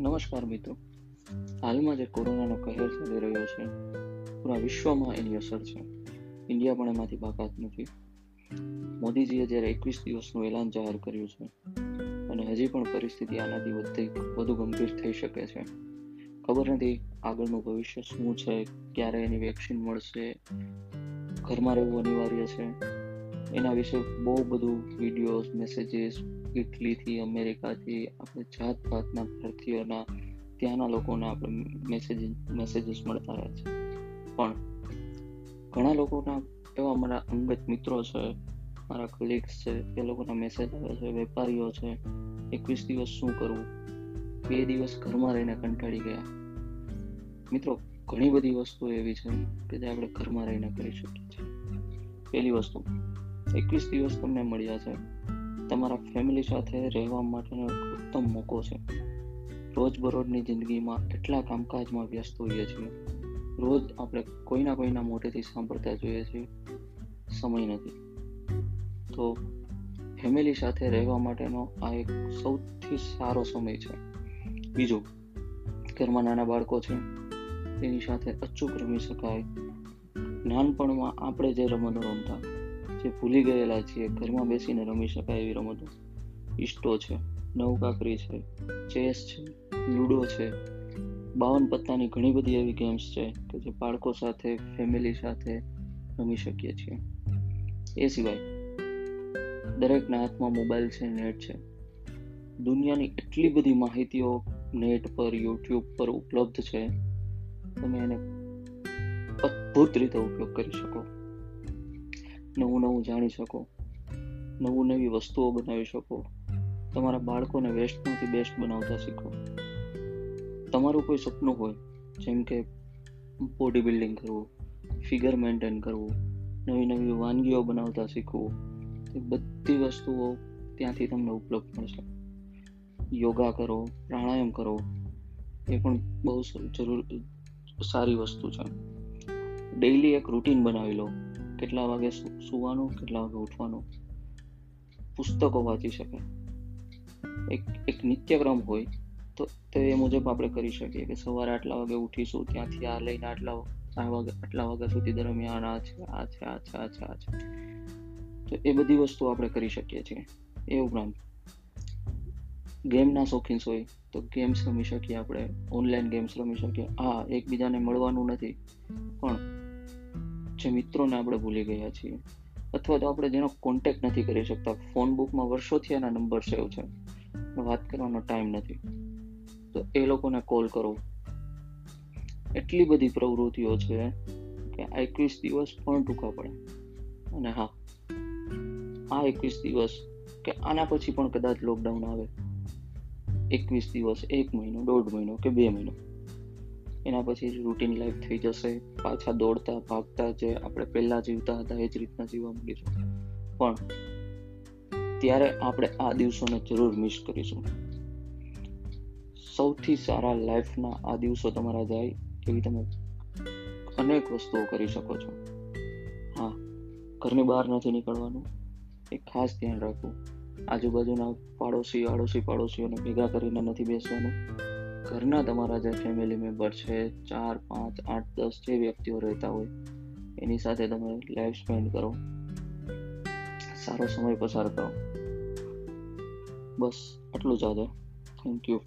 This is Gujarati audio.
નમસ્કાર મિત્રો. હાલમાં જે કોરોનાનો કહેર ચાલી રહ્યો છે, પૂરા વિશ્વમાં એની અસર છે. ઇન્ડિયા પણ એમાંથી બાકાત નથી. મોદીજીએ જ્યારે એકવીસ દિવસનું એલાન જાહેર કર્યું છે અને હજી પણ પરિસ્થિતિ આનાથી વધતી વધુ ગંભીર થઈ શકે છે. ખબર નથી આગળનું ભવિષ્ય શું છે, ક્યારે એની વેક્સિન મળશે, ઘરમાં રહેવું અનિવાર્ય છે. એના વિશે બહુ બધું વિડીયોઝ મેસેજીસ ઇટલીથી અમેરિકાથી આપણે જાત જાતના ભારતીયોના, ત્યાંના લોકોના આપણે મેસેજ મેસેજીસ મળતા રહે છે. પણ ઘણા લોકોના, એવા મારા અંગત મિત્રો છે, મારા કલીગ્સ છે, એ લોકોના મેસેજ આવે છે, વેપારીઓ છે, એકવીસ દિવસ શું કરવું? બે દિવસ ઘરમાં રહીને કંટાળી ગયા. મિત્રો, ઘણી બધી વસ્તુઓ એવી છે કે જે આપણે ઘરમાં રહીને કરી શકીએ છીએ. પહેલી વસ્તુ એકવીસ દિવસ તમને મળ્યા છે. તમારા ફેમિલી સાથે રહેવા માટેનો ઉત્તમ મોકો છે. રોજબરોજની જિંદગીમાં એટલા કામકાજમાં વ્યસ્ત હોઈએ છીએ. રોજ આપણે કોઈના કોઈના મોઢેથી સાંભળતા જોઈએ છીએ. સમય નથી. તો ફેમિલી સાથે રહેવા માટેનો આ એક સૌથી સારો સમય છે. બીજું, ઘરમાં નાના બાળકો છે. તેની સાથે અચૂક રમી શકાય. નાનપણમાં આપણે જે રમતો રમતા જે ભૂલી ગયેલા છીએ, ઘરમાં બેસીને રમી શકાય એવી રમતો. ઈસ્ટો છે નવકાકરી છે, ચેસ છે, લૂડો છે, બાવન પત્તાની ઘણી બધી એવી ગેમ્સ છે કે જે બાળકો સાથે ફેમિલી સાથે રમી શકીએ છીએ. એ સિવાય, દરેકના હાથમાં મોબાઈલ છે નેટ છે. દુનિયાની એટલી બધી માહિતીઓ નેટ પર યુટ્યુબ પર ઉપલબ્ધ છે, તમે એને અદ્ભુત રીતે ઉપયોગ કરી શકો. નવું નવું જાણી શકો, નવું નવી વસ્તુઓ બનાવી શકો, તમારા બાળકોને વેસ્ટમાંથી બેસ્ટ બનાવતા શીખો. તમારું કોઈ સપનું હોય, જેમ કે બોડી બિલ્ડિંગ કરવું ફિગર મેન્ટેન કરવું, નવી નવી વાનગીઓ બનાવતા શીખવું, એ બધી વસ્તુઓ ત્યાંથી તમને ઉપલબ્ધ મળશે. યોગા કરો, પ્રાણાયામ કરો, એ પણ બહુ જરૂર, સારી વસ્તુ છે. ડેઈલી એક રૂટીન બનાવી લો. કેટલા વાગે સુવાનું, કેટલા વાગે ઉઠવાનું? પુસ્તકો વાંચી શકે. એક એક નિત્યક્રમ હોય, તો તે એ મુજબ આપણે કરી શકીએ કે સવારે આટલા વાગે ઉઠીશું, ત્યાંથી આ લઈને આટલા આ વાગે, આટલા વાગ્યા સુધી દરમિયાન આ છે આ છે આ છે આ છે આ છે. તો એ બધી વસ્તુ આપણે કરી શકીએ છીએ. એ ઉપરાંત ગેમના શોખીન હોય, તો ગેમ્સ રમી શકીએ આપણે, ઓનલાઈન ગેમ્સ રમી શકીએ. હા, એકબીજાને મળવાનું નથી, પણ જે મિત્રોને આપણે ભૂલી ગયા છીએ. અથવા તો આપણે જેનો કોન્ટેક્ટ નથી કરી શકતા. ફોન બુકમાં વર્ષોથી એના નંબર સેવ છે. વાત કરવાનો ટાઈમ નથી. તો એ લોકોને કોલ કરો. એટલી બધી પ્રવૃત્તિઓ છે કે આ એકવીસ દિવસ પણ ટૂંકા પડે. અને હા, આ એકવીસ દિવસ કે આના પછી પણ કદાચ લોકડાઉન આવે. એકવીસ દિવસ, એક મહિનો, દોઢ મહિનો કે બે મહિનો. એના પછી રૂટીન લાઈફ થઈ જશે. પાછા દોડતા, ભાગતા, જે આપણે પહેલા જીવતા હતા, એ જ રીતના જીવવા માંડીશું પણ ત્યારે આપણે આ દિવસોને જરૂર મિસ કરીશું. સૌથી સારા લાઈફના આ દિવસો તમારા જાય એવી તમે અનેક વસ્તુઓ કરી શકો છો. હા, ઘરની બહાર નથી નીકળવાનું. એ ખાસ ધ્યાન રાખવું. આજુબાજુના પાડોશી, આડોશી, પાડોશીઓને ભેગા કરીને નથી બેસવાનું. ઘરના તમારા જે ફેમિલી મેમ્બર છે, ચાર, પાંચ, આઠ, દસ જે વ્યક્તિઓ રહેતા હોય, એની સાથે તમે લાઈફ સ્પેન્ડ કરો. સારો સમય પસાર કરો. બસ, આટલું જ આજે થેન્ક યુ